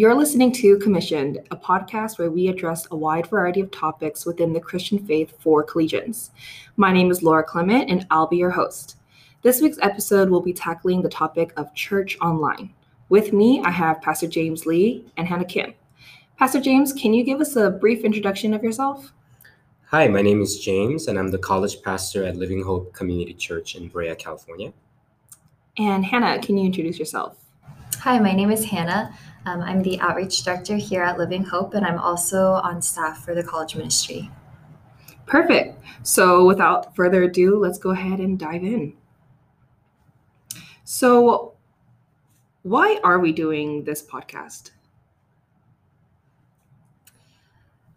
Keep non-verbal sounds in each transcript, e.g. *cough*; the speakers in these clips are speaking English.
You're listening to Commissioned, a podcast where we address a wide variety of topics within the Christian faith for collegians. My name is Laura Clement, and I'll be your host. This week's episode will be tackling the topic of church online. With me, I have Pastor James Lee and Hannah Kim. Pastor James, can you give us a brief introduction of yourself? Hi, my name is James, and I'm the college pastor at Living Hope Community Church in Brea, California. And Hannah, can you introduce yourself? Hi, my name is Hannah. Um, I'm the outreach director here at Living Hope, and I'm also on staff for the college ministry. Perfect. So, without further ado, let's go ahead and dive in. So, why are we doing this podcast?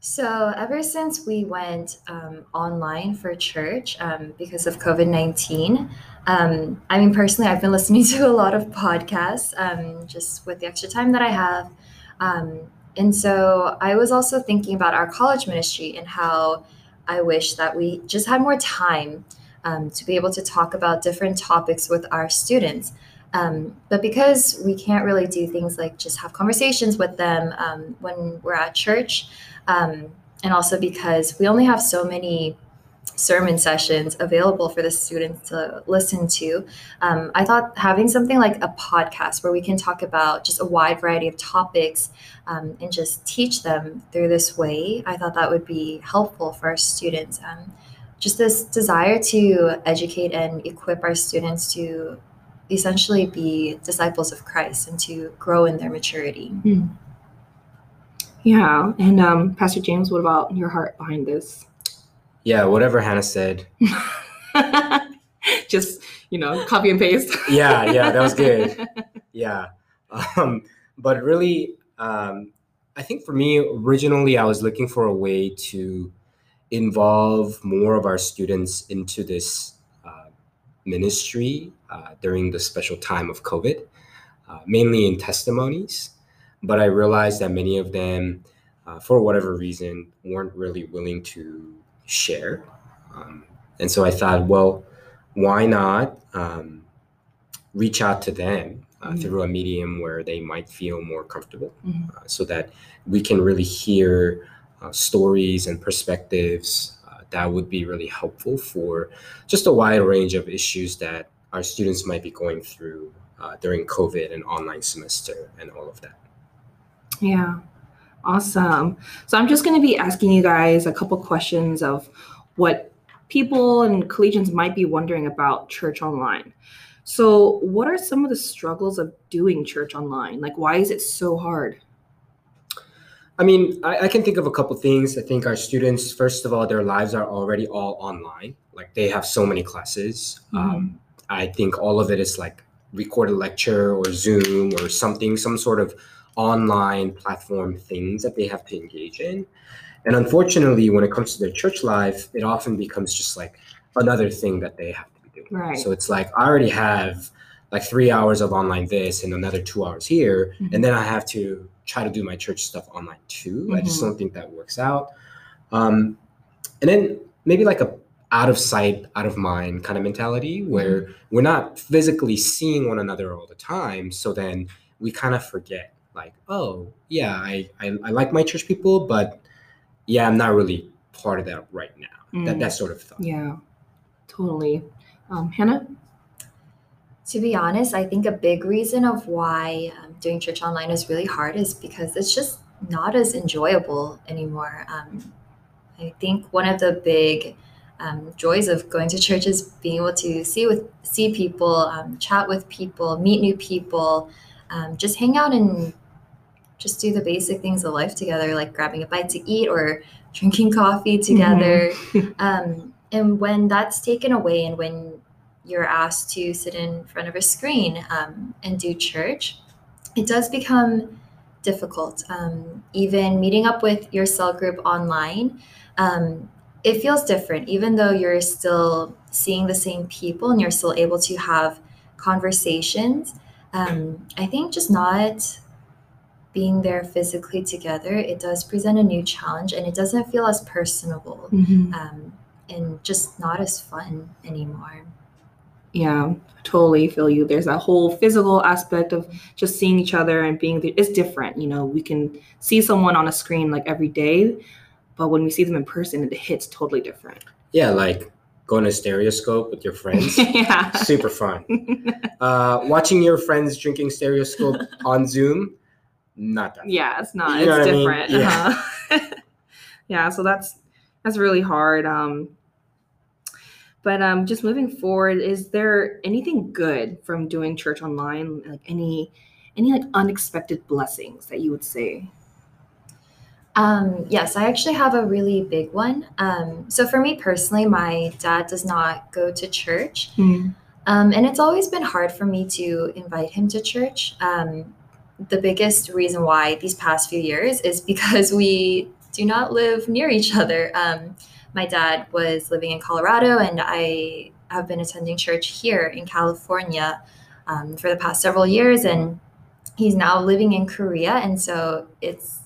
So, ever since we went um, online for church um, because of COVID 19, um, I mean, personally, I've been listening *laughs* to a lot of podcasts um, just with the extra time that I have. Um, and so, I was also thinking about our college ministry and how I wish that we just had more time um, to be able to talk about different topics with our students. Um, but because we can't really do things like just have conversations with them um, when we're at church, um, and also because we only have so many sermon sessions available for the students to listen to, um, I thought having something like a podcast where we can talk about just a wide variety of topics um, and just teach them through this way, I thought that would be helpful for our students. Um, just this desire to educate and equip our students to essentially be disciples of Christ and to grow in their maturity. Hmm. Yeah. And um, Pastor James, what about your heart behind this? Yeah, whatever Hannah said. *laughs* Just, you know, copy and paste. *laughs* yeah, yeah, that was good. *laughs* Yeah. Um, but really, um, I think for me, originally, I was looking for a way to involve more of our students into this uh, ministry uh, during the special time of COVID, uh, mainly in testimonies. But I realized that many of them, uh, for whatever reason, weren't really willing to share. Um, and so I thought, well, why not um, reach out to them uh, mm-hmm. through a medium where they might feel more comfortable mm-hmm. uh, so that we can really hear uh, stories and perspectives uh, that would be really helpful for just a wide range of issues that our students might be going through uh, during COVID and online semester and all of that. Yeah. Awesome. So I'm just going to be asking you guys a couple questions of what people and collegians might be wondering about church online. So, what are some of the struggles of doing church online? Like, why is it so hard? I mean, I, I can think of a couple things. I think our students, first of all, their lives are already all online. Like, they have so many classes. Mm-hmm. Um, I think all of it is like recorded lecture or Zoom or something, some sort of online platform things that they have to engage in. And unfortunately, when it comes to their church life, it often becomes just like another thing that they have to be doing. Right. So it's like I already have like three hours of online this and another two hours here, mm-hmm. and then I have to try to do my church stuff online too. Mm-hmm. I just mm-hmm. don't think that works out. Um, and then maybe like a out of sight, out of mind kind of mentality where mm-hmm. we're not physically seeing one another all the time. So then we kind of forget like, oh yeah, I, I, I like my church people, but yeah, I'm not really part of that right now. Mm. That that sort of thought. Yeah, totally. Um, Hannah. To be honest, I think a big reason of why um, doing church online is really hard is because it's just not as enjoyable anymore. Um, I think one of the big um, joys of going to church is being able to see with see people, um, chat with people, meet new people, um, just hang out and just do the basic things of life together, like grabbing a bite to eat or drinking coffee together. Mm-hmm. *laughs* um, and when that's taken away, and when you're asked to sit in front of a screen um, and do church, it does become difficult. Um, even meeting up with your cell group online, um, it feels different, even though you're still seeing the same people and you're still able to have conversations. Um, I think just not being there physically together, it does present a new challenge and it doesn't feel as personable mm-hmm. um, and just not as fun anymore. Yeah, totally feel you. There's that whole physical aspect of just seeing each other and being there. It's different. You know, we can see someone on a screen like every day, but when we see them in person, it hits totally different. Yeah, like going to stereoscope with your friends. *laughs* yeah. Super fun. Uh, watching your friends drinking stereoscope *laughs* on Zoom, not that. yeah, it's not. You know it's what I mean? different. Yeah. Uh-huh. *laughs* yeah, so that's that's really hard. Um but um just moving forward, is there anything good from doing church online? Like any any like unexpected blessings that you would say? Um, yes, I actually have a really big one. Um, so for me personally, my dad does not go to church. Um, and it's always been hard for me to invite him to church. Um, the biggest reason why these past few years is because we do not live near each other. Um, my dad was living in Colorado, and I have been attending church here in California um, for the past several years. And he's now living in Korea. And so it's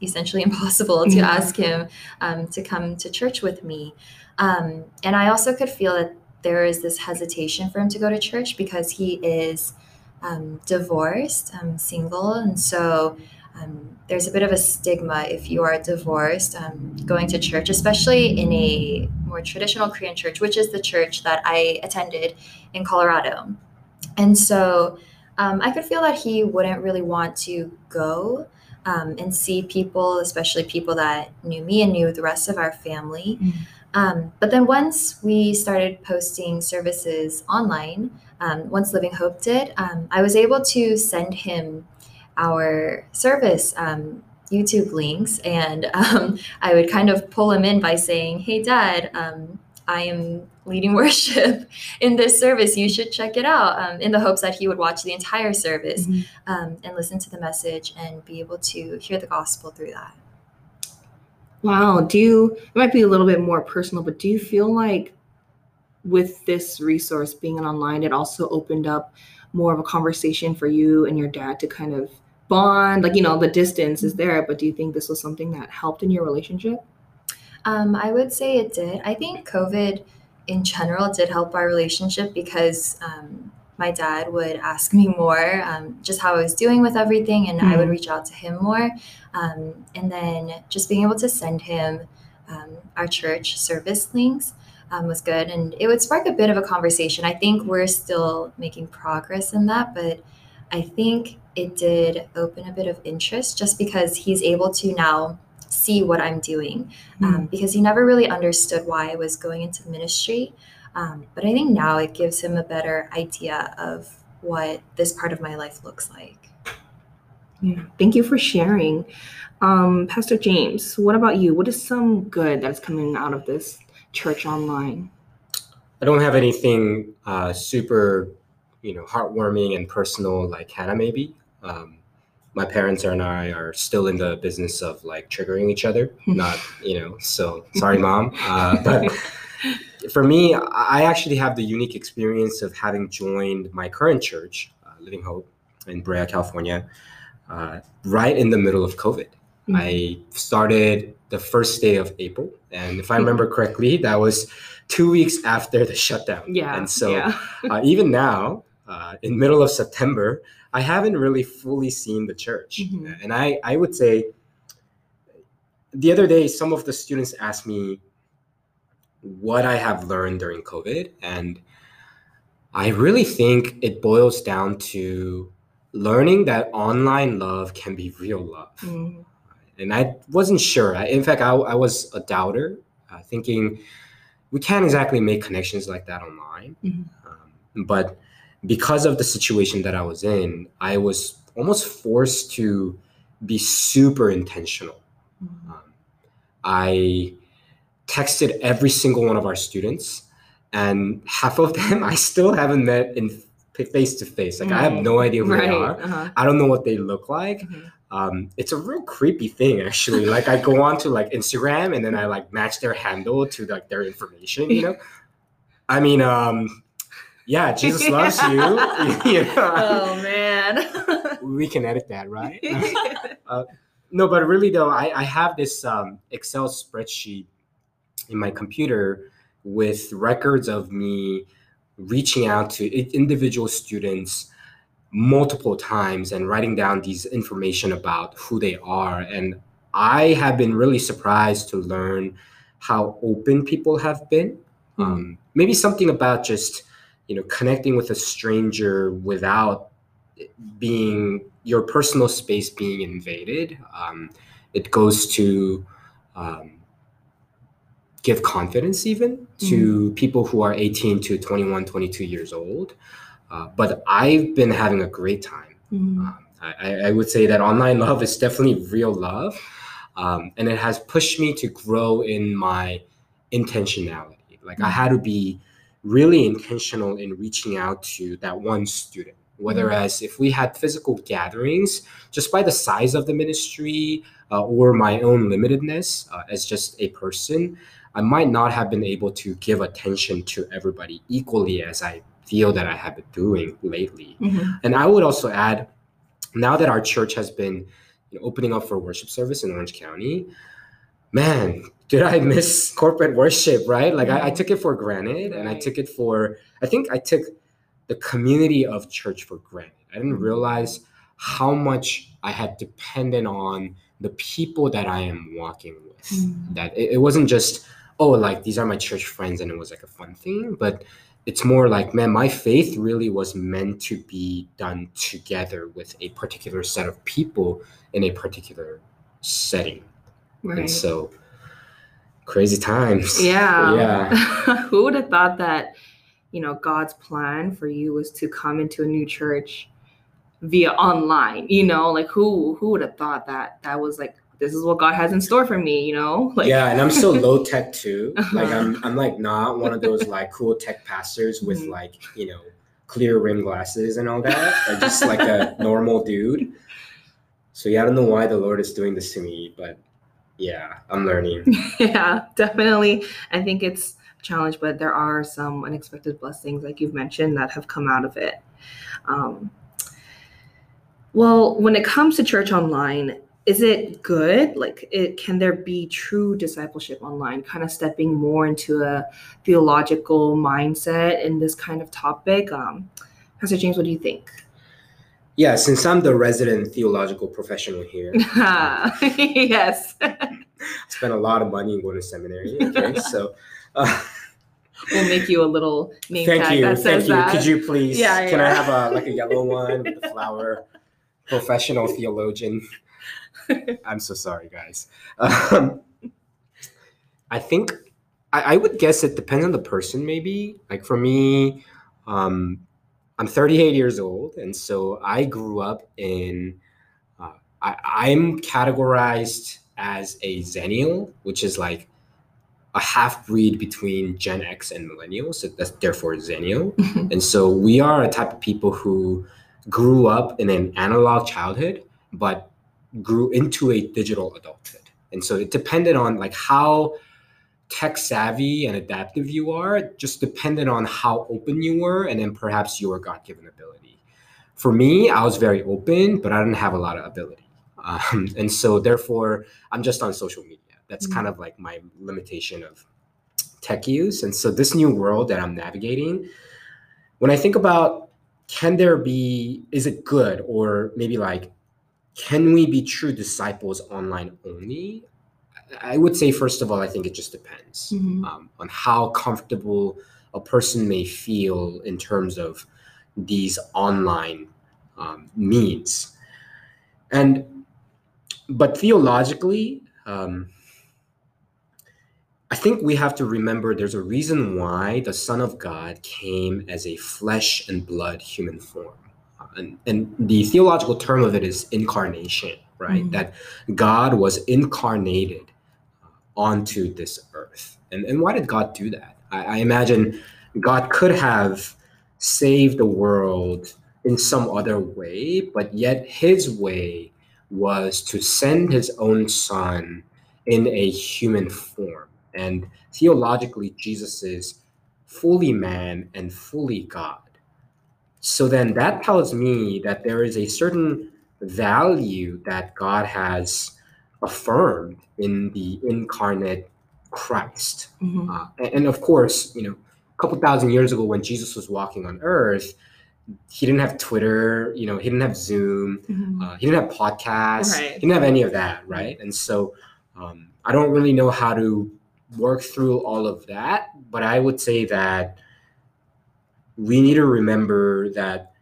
essentially *laughs* impossible to ask him um, to come to church with me. Um, and I also could feel that there is this hesitation for him to go to church because he is um, divorced, um, single, and so um, there's a bit of a stigma if you are divorced um, going to church, especially in a more traditional Korean church, which is the church that I attended in Colorado. And so um, I could feel that he wouldn't really want to go um, and see people, especially people that knew me and knew the rest of our family. Mm. Um, but then once we started posting services online, um, once Living Hope did, um, I was able to send him our service um, YouTube links, and *laughs* um, I would kind of pull him in by saying, "Hey, Dad, um, I am leading *laughs* worship in this service. You should check it out." Um, in the hopes that he would watch the entire service Mhm. um, and listen to the message and be able to hear the gospel through that. Wow. Do you, it might be a little bit more personal, but do you feel like with this resource being online, it also opened up more of a conversation for you and your dad to kind of bond? Like, you know, the distance is there, but do you think this was something that helped in your relationship? Um, I would say it did. I think COVID in general did help our relationship because um, my dad would ask me more um, just how I was doing with everything, and I would Mhm. reach out to him more. Um, and then just being able to send him um, our church service links um, was good, and it would spark a bit of a conversation. I think we're still making progress in that, but I think it did open a bit of interest just because he's able to now see what I'm doing um, because he never really understood why I was going into ministry. Um, but I think now it gives him a better idea of what this part of my life looks like. Yeah. Thank you for sharing. Um, Pastor James, what about you? What is some good that's coming out of this church online? I don't have anything uh, super, you know, heartwarming and personal like Hannah maybe. Um, my parents and I are still in the business of like triggering each other, *laughs* not you know. So sorry, mom. Uh, but *laughs* for me, I actually have the unique experience of having joined my current church, uh, Living Hope, in Brea, California, uh, right in the middle of COVID. Mhm. I started the first day of April, and if I remember correctly, that was two weeks after the shutdown. Yeah. and so yeah. uh, even now, uh, in middle of September, I haven't really fully seen the church, Mhm. and I I would say the other day some of the students asked me what I have learned during COVID, and I really think it boils down to learning that online love can be real love Mm. And I wasn't sure. I, in fact, I, I was a doubter, uh, thinking we can't exactly make connections like that online. Mhm. Um, but because of the situation that I was in, I was almost forced to be super intentional. Mm. Um, I texted every single one of our students, and half of them *laughs* I still haven't met in face to face. Like I have no idea who Right. they are. Uh-huh. I don't know what they look like Mhm. um, it's a real creepy thing actually. *laughs* Like I go on to like Instagram and then I like match their handle to like their information, you know. I mean, um, yeah, Jesus loves you. *laughs* *laughs* you know? Oh man. We can edit that, right? no, but really though, I, I have this um, Excel spreadsheet in my computer with records of me reaching out to individual students multiple times and writing down these information about who they are. And i have been really surprised to learn how open people have been. Um, maybe something about just you know connecting with a stranger without being your personal space being invaded. Um, it goes to um, give confidence even to people who are 18 to 21 22 years old. Uh, but i've been having a great time. Mhm. um, I, I would say that online love is definitely real love. Um, and it has pushed me to grow in my intentionality. Like i had to be really intentional in reaching out to that one student whereas if we had physical gatherings just by the size of the ministry uh, or my own limitedness uh, as just a person i might not have been able to give attention to everybody equally as i feel that i have been doing lately Mhm. and I would also add, now that our church has been you know, opening up for worship service in Orange County, man, did I miss *laughs* corporate worship, right? Like I, I took it for granted and I took it for, I think I took the community of church for granted. I didn't realize how much I had depended on the people that I am walking with. Mm. That it, it wasn't just, oh, like these are my church friends and it was like a fun thing, but it's more like, man, my faith really was meant to be done together with a particular set of people in a particular setting. Right. And so, crazy times. Yeah. *laughs* Yeah. *laughs* Who would have thought that, you know, God's plan for you was to come into a new church via online? You know, like who who would have thought that that was like this is what God has in store for me, you know? *laughs* Like yeah, and I'm so *laughs* low tech too. Like Uh-huh. I'm I'm like not one of those like cool tech pastors with Mhm. like, you know, clear rim glasses and all that. I'm just like a *laughs* normal dude. So yeah, I don't know why the Lord is doing this to me, but yeah, I'm learning. yeah, definitely. I think it's a challenge, but there are some unexpected blessings, like you've mentioned, that have come out of it. Um, well, when it comes to church online, is it good? Like, it can there be true discipleship online? Kind of stepping more into a theological mindset in this kind of topic. Um, Pastor James, what do you think? Yeah, since I'm the resident theological professional here, *laughs* yes, I *laughs* spent a lot of money going to seminary. *laughs* Okay, so uh, we'll make you a little name thank tag you, that thank you. that. Could you please? Yeah, can I have a like a yellow one with the flower? Professional theologian. *laughs* I'm so sorry, guys. Um, I think I, I would guess it depends on the person. Maybe like for me, um, I'm 38 years old, and so I grew up in. Uh, I, I'm categorized as a Zennial, which is like a half breed between Gen X and Millennials. So that's therefore Zennial. *laughs* And so we are a type of people who grew up in an analog childhood, but grew into a digital adulthood. And so it depended on like how tech savvy and adaptive you are, just depended on how open you were and then perhaps your God given ability. For me, I was very open, but I didn't have a lot of ability. Um, *laughs* and so therefore, I'm just on social media. That's kind of like my limitation of tech use. And so this new world that I'm navigating, when I think about can there be, is it good? Or maybe like, can we be true disciples online only? I would say, first of all, I think it just depends Mhm. um, on how comfortable a person may feel in terms of these online um, means. And, but theologically, um, I think we have to remember there's a reason why the Son of God came as a flesh and blood human form. And, and the theological term of it is incarnation, right? Mhm. That God was incarnated uh, onto this earth. And, and why did God do that? I, I imagine God could have saved the world in some other way, but yet his way was to send his own son in a human form. And theologically, Jesus is fully man and fully God. So then that tells me that there is a certain value that God has affirmed in the incarnate Christ. Mhm. Uh, and, and of course, you know, a couple thousand years ago when Jesus was walking on earth, he didn't have Twitter, you know, he didn't have Zoom, Mhm. uh, he didn't have podcasts, Right. he didn't have any of that, right? And so um, I don't really know how to work through all of that, but I would say that we need to remember that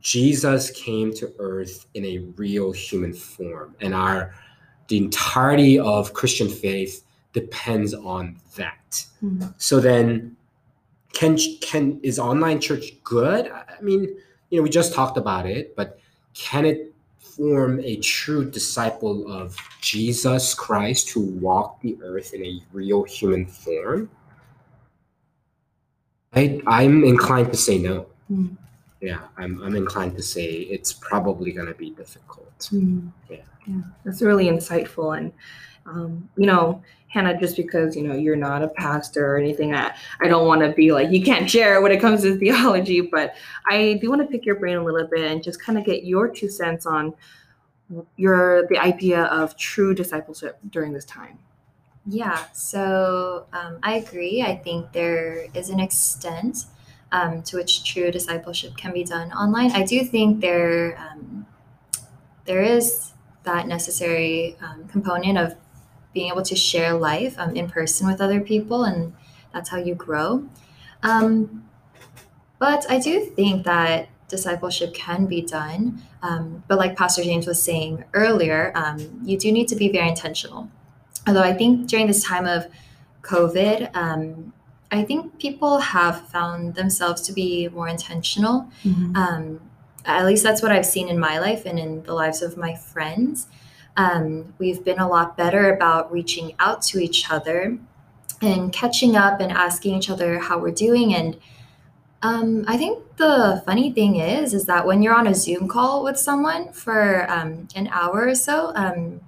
Jesus came to earth in a real human form, and our the entirety of Christian faith depends on that. Mhm. So then, can can is online church good? I I mean, you know, we just talked about it, but can it form a true disciple of Jesus Christ who walked the earth in a real human form? I I'm inclined to say no. Mm. Yeah, I'm I'm inclined to say it's probably going to be difficult. Mm. Yeah. yeah, that's really insightful. And um, you know, Hannah, just because you know you're not a pastor or anything, I, I don't want to be like you can't share when it comes to theology, but I do want to pick your brain a little bit and just kind of get your two cents on your the idea of true discipleship during this time. Yeah, so um, I agree. I think there is an extent um, to which true discipleship can be done online. I do think there um, there is that necessary um, component of being able to share life um, in person with other people, and that's how you grow. Um, but I do think that discipleship can be done. But like Pastor James was saying earlier, you do need to be very intentional although I think during this time of COVID, um, I think people have found themselves to be more intentional. Um, at least that's what I've seen in my life and in the lives of my friends. Um, we've been a lot better about reaching out to each other and catching up and asking each other how we're doing. And um, I think the funny thing is, is that when you're on a Zoom call with someone for um, an hour or so, um,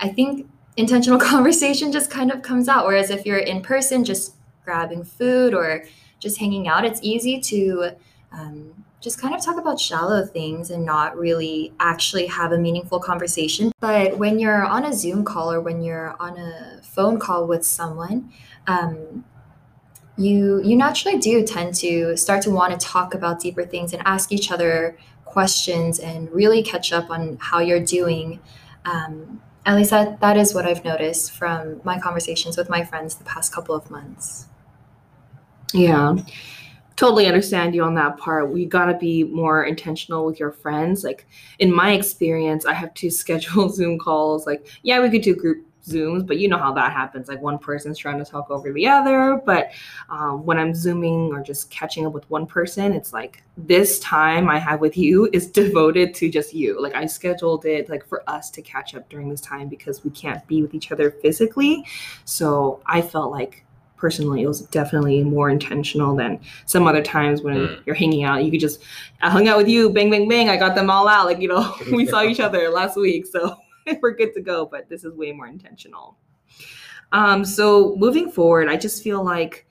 I think intentional *laughs* conversation just kind of comes out. Whereas if you're in person, just grabbing food or just hanging out, it's easy to um, just kind of talk about shallow things and not really actually have a meaningful conversation. But when you're on a Zoom call or when you're on a phone call with someone, um, you you naturally do tend to start to want to talk about deeper things and ask each other questions and really catch up on how you're doing. Um, at least that, that is what I've noticed from my conversations with my friends the past couple of months. Yeah. Totally understand you on that part. We got to be more intentional with your friends. Like in my experience, I have to *laughs* schedule Zoom calls. Like, yeah, we could do group Zooms, but you know how that happens. Like one person's trying to talk over the other. But um, when I'm Zooming or just catching up with one person, it's like this time I have with you is *laughs* devoted to just you. Like I scheduled it like for us to catch up during this time because we can't be with each other physically. So I felt like personally it was definitely more intentional than some other times when Mm. you're hanging out you could just i hung out with you bang bang bang i got them all out like you know *laughs* we saw each *laughs* other last week so *laughs* we're good to go but this is way more intentional. Um so moving forward i just feel like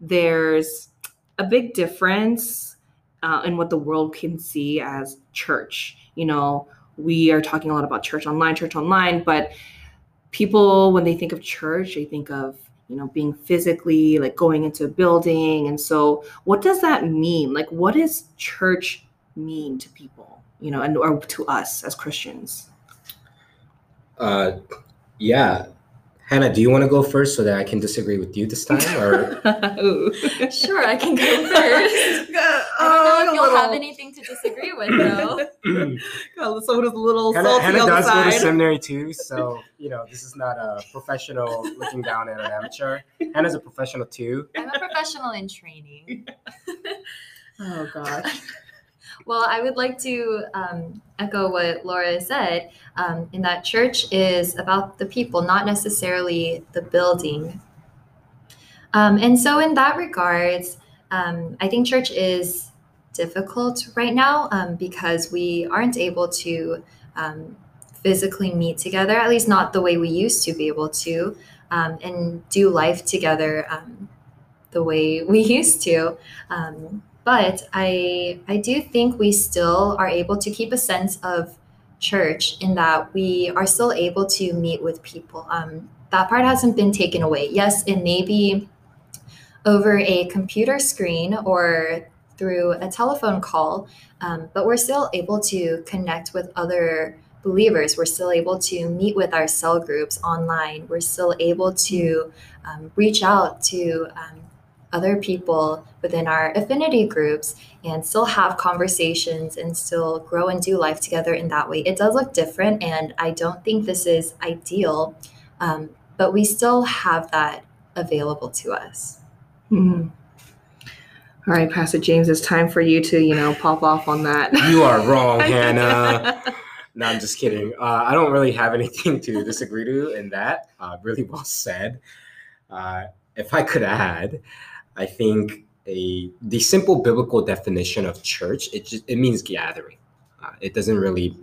there's a big difference uh, in what the world can see as church. You know we are talking a lot about church online church online but people when they think of church they think of you know being physically like going into a building. And so what does that mean? Like what does church mean to people you know and or to us as christians Uh, yeah, Hannah, do you want to go first so that I can disagree with you this time? Or *laughs* Sure, I can go *laughs* first. I don't know if you'll have anything to disagree with, though. *clears throat* God, so it was a little Hannah, salty Hannah on the does go to seminary too, *laughs* so you know this is not a professional looking down at an amateur. Hannah's a professional too. I'm a professional in training. oh gosh. Well, I would like to um, echo what Laura said um, in that church is about the people, not necessarily the building. Um, and so, in that regards, um, I think church is difficult right now um, because we aren't able to um, physically meet together, at least not the way we used to be able to, and do life together the way *laughs* we used to. Um, but I I do think we still are able to keep a sense of church in that we are still able to meet with people. Um, that part hasn't been taken away. Yes, it may be over a computer screen or through a telephone call, um, but we're still able to connect with other believers. We're still able to meet with our cell groups online. We're still able to um, reach out to um, other people within our affinity groups and still have conversations and still grow and do life together in that way. It does look different, and I don't think this is ideal, um, but we still have that available to us. Mhm. All right, Pastor James, it's time for you to, you know, pop off on that. *laughs* You are wrong, *laughs* Hannah. *laughs* No, I'm just kidding. Uh, I don't really have anything to disagree to in that. Uh, really well said. Uh, if I could add, I think a the simple biblical definition of church it just it means gathering. Uh, it doesn't really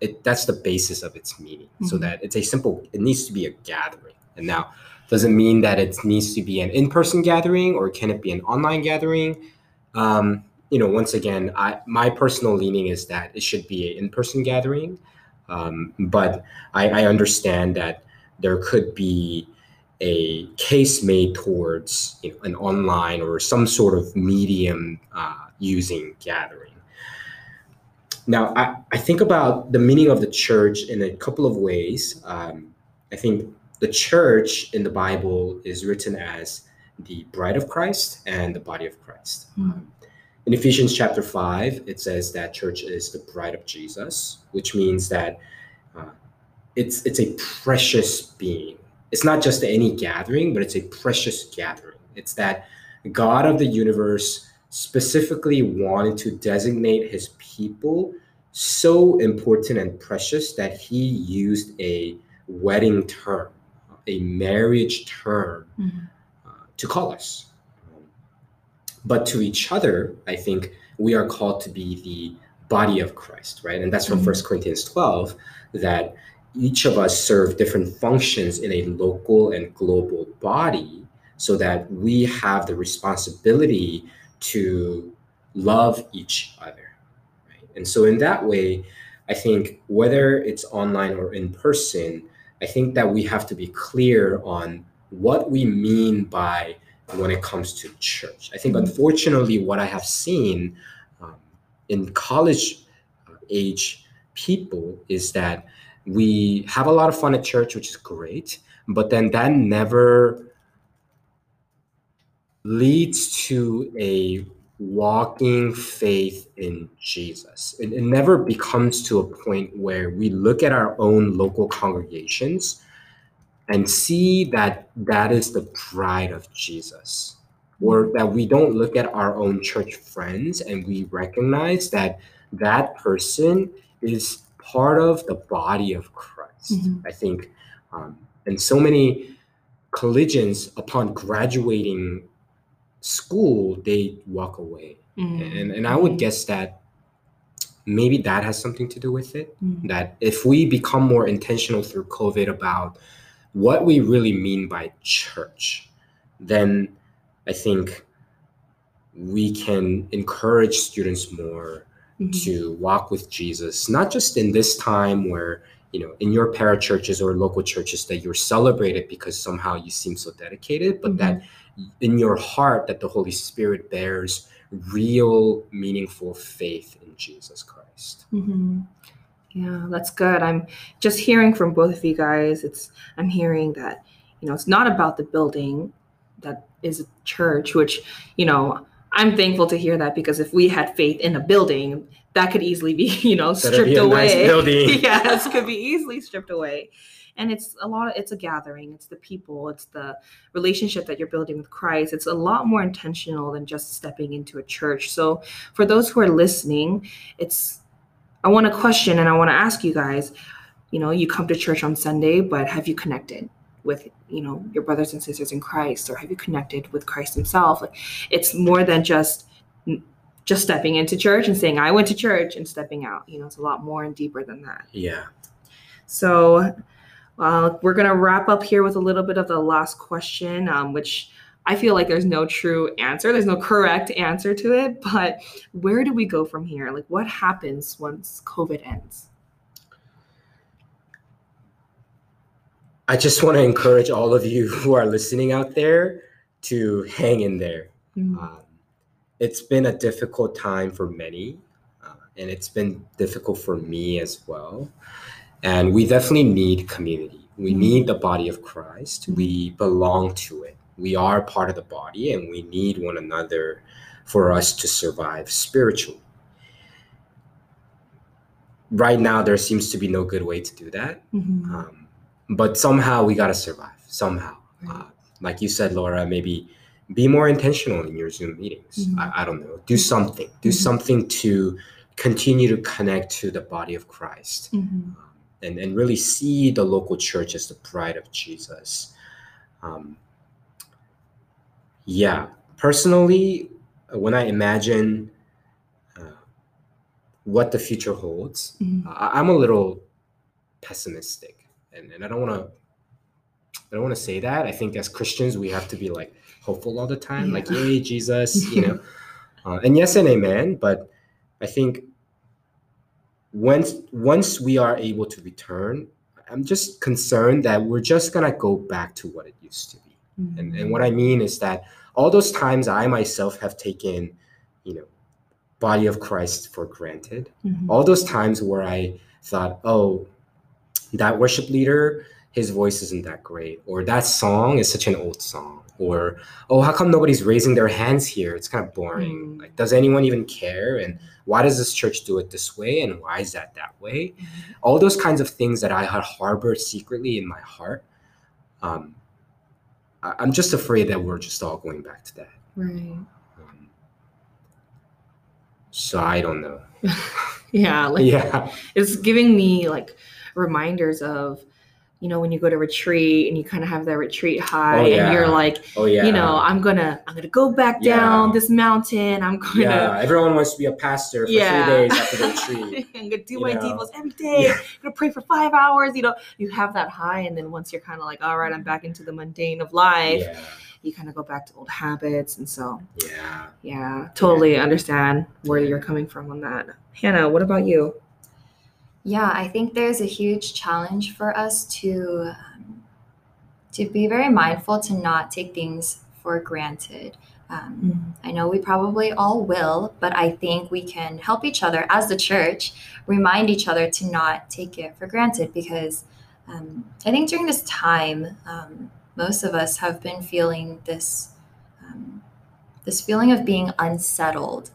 it that's the basis of its meaning. So Mhm. that it's a simple it needs to be a gathering. And now doesn't mean that it needs to be an in-person gathering or can it be an online gathering? Um, you know, once again, I my personal leaning is that it should be an in-person gathering. Um, but I, I understand that there could be a case made towards you know, an online or some sort of medium uh, using gathering. Now, I, I think about the meaning of the church in a couple of ways. Um, I think the church in the Bible is written as the bride of Christ and the body of Christ. Um, in Ephesians chapter 5, it says that church is the bride of Jesus, which means that uh, it's, it's a precious being. It's not just any gathering, but it's a precious gathering. It's that God of the universe specifically wanted to designate his people so important and precious that he used a wedding term, a marriage term Mhm. uh, to call us. But to each other, I think we are called to be the body of Christ, right? And that's from Mhm. First Corinthians 12 that each of us serve different functions in a local and global body so that we have the responsibility to love each other. Right? And so, in that way, I think whether it's online or in person, I think that we have to be clear on what we mean by when it comes to church. I think, Mhm. unfortunately, what I have seen um, in college uh, age people is that we have a lot of fun at church, which is great, but then that never leads to a walking faith in Jesus. It, it never becomes to a point where we look at our own local congregations and see that that is the bride of Jesus. Or that we don't look at our own church friends and we recognize that that person is part of the body of Christ. Mhm. I think, um, and so many collegians, upon graduating school, they walk away. Mhm. And, and I would Mhm. guess that maybe that has something to do with it. Mhm. That if we become more intentional through COVID about what we really mean by church, then I think we can encourage students more Mhm. to walk with Jesus, not just in this time where, you know, in your parachurches or local churches that you're celebrated because somehow you seem so dedicated, but that in your heart that the Holy Spirit bears real, meaningful faith in Jesus Christ. hmm Yeah, that's good. I'm just hearing from both of you guys. It's I'm hearing that you know it's not about the building that is a church, which you know I'm thankful to hear that because if we had faith in a building, that could easily be *laughs* you know That'd stripped away. nice *laughs* building. *laughs* yes, could be easily stripped away. And it's a lot of it's a gathering, it's the people, it's the relationship that you're building with Christ. It's a lot more intentional than just stepping into a church. So for those who are listening, it's I want to question and I want to ask you guys, you know, you come to church on Sunday, but have you connected with, you know, your brothers and sisters in Christ or have you connected with Christ himself? Like it's more than just just stepping into church and saying I went to church and stepping out. You know, it's a lot more and deeper than that. Yeah. So uh, we're going to wrap up here with a little bit of the last question, um, which I feel like there's no true answer. There's no correct answer to it. But where do we go from here? Like, what happens once COVID ends? I just want to encourage all of you who are listening out there to hang in there. Mm. Um, it's been a difficult time for many, uh, and it's been difficult for me as well. And we definitely need community. We Mhm. need the body of Christ. Mhm. We belong to it. We are part of the body, and we need one another for us to survive spiritually. Right now, there seems to be no good way to do that. Mhm. Um, but somehow we got to survive. Somehow. Right. Uh, like you said, Laura, maybe be more intentional in your Zoom meetings. Mhm. I, I don't know. Do something. Do Mhm. something to continue to connect to the body of Christ Mhm. um, and, and really see the local church as the bride of Jesus. Um, yeah, personally, when I imagine uh, what the future holds, Mhm. I, I'm a little pessimistic, and, and I don't want to. I don't want to say that. I think as Christians, we have to be like hopeful all the time, like Yeah. "Yay, Jesus!" *laughs* You know, uh, and yes and amen. But I think once once we are able to return, I'm just concerned that we're just gonna go back to what it used to be. And, and what I mean is that all those times I myself have taken, you know, body of Christ for granted. Mhm. All those times where I thought, oh, that worship leader, his voice isn't that great, or that song is such an old song, or oh, how come nobody's raising their hands here? It's kind of boring. Mm. Like, does anyone even care? And why does this church do it this way? And why is that that way? Mhm. all those kinds of things that I had harbored secretly in my heart. Um, I, I'm just afraid that we're just all going back to that. Right. Um, so I don't know. *laughs* Yeah. Like *laughs* yeah, it's giving me like reminders of you know when you go to retreat and you kind of have that retreat high Oh, and you're like oh yeah. you know i'm gonna i'm gonna go back down Yeah. this mountain i'm gonna yeah. Everyone wants to be a pastor for Yeah. three days after the *laughs* retreat. i'm gonna do You my know? devos every day Yeah. i'm gonna pray for five hours you know you have that high and then once you're kind of like all right i'm back into the mundane of life Yeah, you kind of go back to old habits and so yeah. yeah totally understand where you're coming from on that hannah what about you Yeah, I think there's a huge challenge for us to um, to be very mindful to not take things for granted. Um, I know we probably all will, but I think we can help each other as the church remind each other to not take it for granted because um, I think during this time, um, most of us have been feeling this um, this feeling of being unsettled.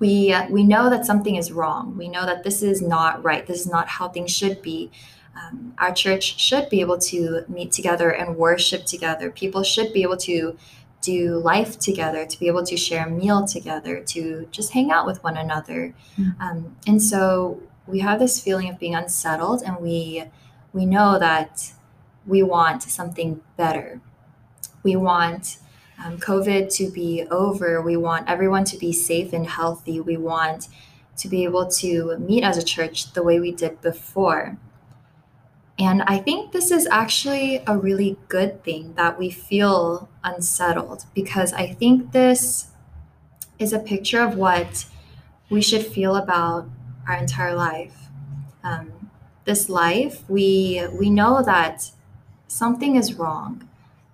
We uh, we know that something is wrong. We know that this is not right. This is not how things should be. Um, our church should be able to meet together and worship together. People should be able to do life together, to be able to share a meal together, to just hang out with one another. Mm. Um, and so we have this feeling of being unsettled, and we we know that we want something better. We want um, COVID to be over. We want everyone to be safe and healthy. We want to be able to meet as a church the way we did before. And I think this is actually a really good thing that we feel unsettled because I think this is a picture of what we should feel about our entire life. Um, this life, we we know that something is wrong.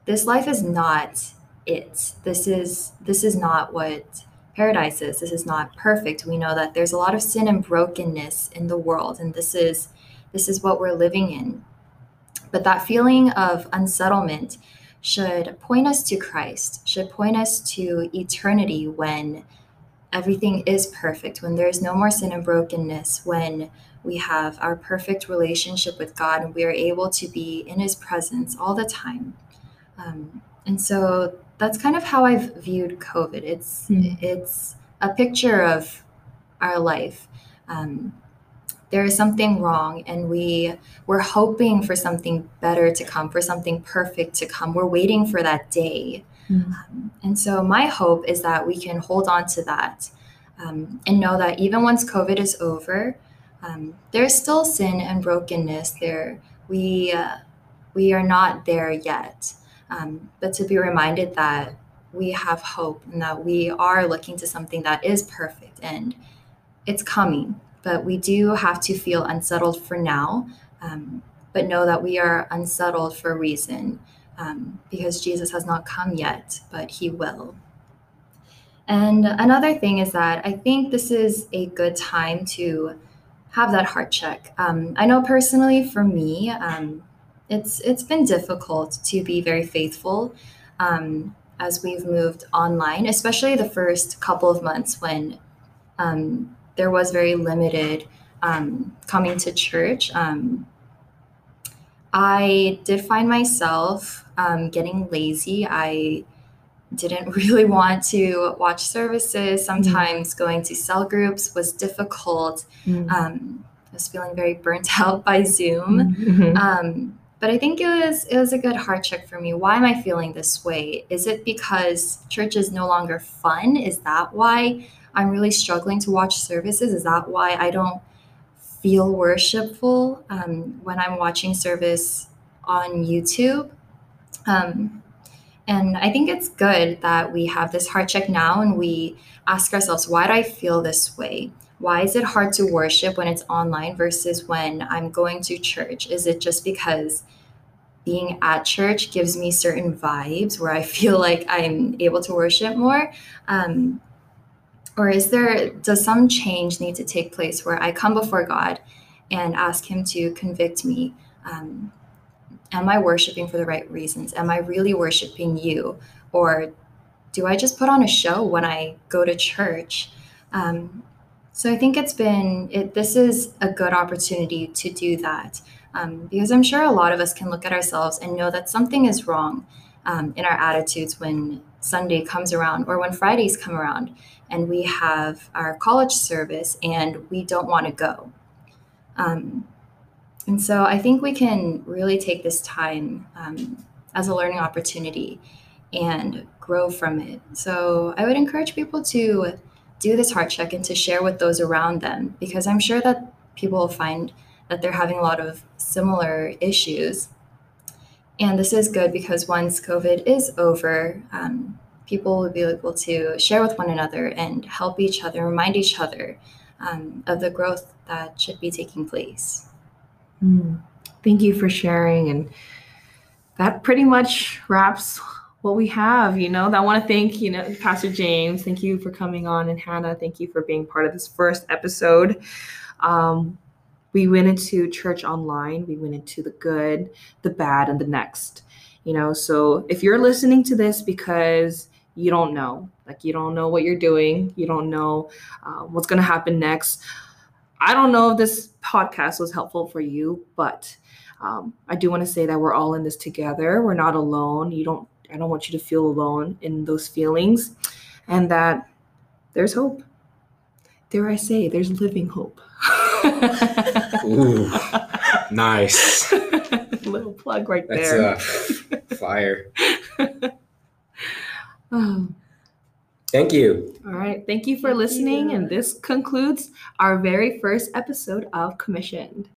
This life is not it. This is this is not what paradise is. This is not perfect. We know that there's a lot of sin and brokenness in the world, and this is this is what we're living in. But that feeling of unsettlement should point us to Christ, should point us to eternity when everything is perfect, when there's no more sin and brokenness, when we have our perfect relationship with God and we are able to be in His presence all the time. Um, and so that's kind of how I've viewed COVID. It's Hmm. it's a picture of our life. Um, there is something wrong, and we we're hoping for something better to come, for something perfect to come. We're waiting for that day. Um, and so my hope is that we can hold on to that um, and know that even once COVID is over, um, there's still sin and brokenness there. We uh, we are not there yet, um, but to be reminded that we have hope and that we are looking to something that is perfect and it's coming. But we do have to feel unsettled for now, um, but know that we are unsettled for a reason. um, because Jesus has not come yet, but he will. And another thing is that I think this is a good time to have that heart check. Um, I know personally for me, um, it's it's been difficult to be very faithful um, as we've moved online, especially the first couple of months when um, there was very limited um, coming to church. Um, I did find myself um, getting lazy. I didn't *laughs* really want to watch services. Sometimes mm. going to cell groups was difficult. Mm. Um, I was feeling very burnt *laughs* out by Zoom. Mm-hmm. But I think it was it was a good heart check for me. Why am I feeling this way? Is it because church is no longer fun? Is that why I'm really struggling to watch services? Is that why I don't feel worshipful um, when I'm watching service on YouTube? Um, and I think it's good that we have this heart check now and we ask ourselves, why do I feel this way? Why is it hard to worship when it's online versus when I'm going to church? Is it just because being at church gives me certain vibes where I *laughs* feel like I'm able to worship more? Um, or is there, does some change need to take place where I come before God and ask Him to convict me? Um, am I worshiping for the right reasons? Am I really worshiping you? Or do I just put on a show when I go to church? Um, so I think it's been, it, this is a good opportunity to do that um, because I'm sure a lot of us can look at ourselves and know that something is wrong um, in our attitudes when Sunday comes around or when Fridays come around and we have our college service and we don't want to go. Um, and so I think we can really take this time um, as a learning opportunity and grow from it. So I would encourage people to do this heart check and to share with those around them because I'm sure that people will find that they're having a lot of similar issues. And this is good because once COVID is over, um, people will be able to share with one another and help each other, remind each other um, of the growth that should be taking place. Mm. Thank you for sharing. And that pretty much wraps what we have. You know, I want to thank, you know, Pastor James. Thank you for coming on. And Hannah, thank you for being part of this first episode. Um, we went into church online, we went into the good, the bad, and the next. You know, so if you're listening to this because you don't know, like you don't know what you're doing, you don't know uh, what's going to happen next I don't know if this podcast was helpful for you, but um, I do want to say that we're all in this together. We're not alone. You don't. I don't want you to feel alone in those feelings, and that there's hope. Dare I say, there's living hope. Ooh, nice. *laughs* Little plug right That's, there. Uh, fire. um, Thank you. All right. Thank you for Thank listening. you. And this concludes our very first episode of Commissioned.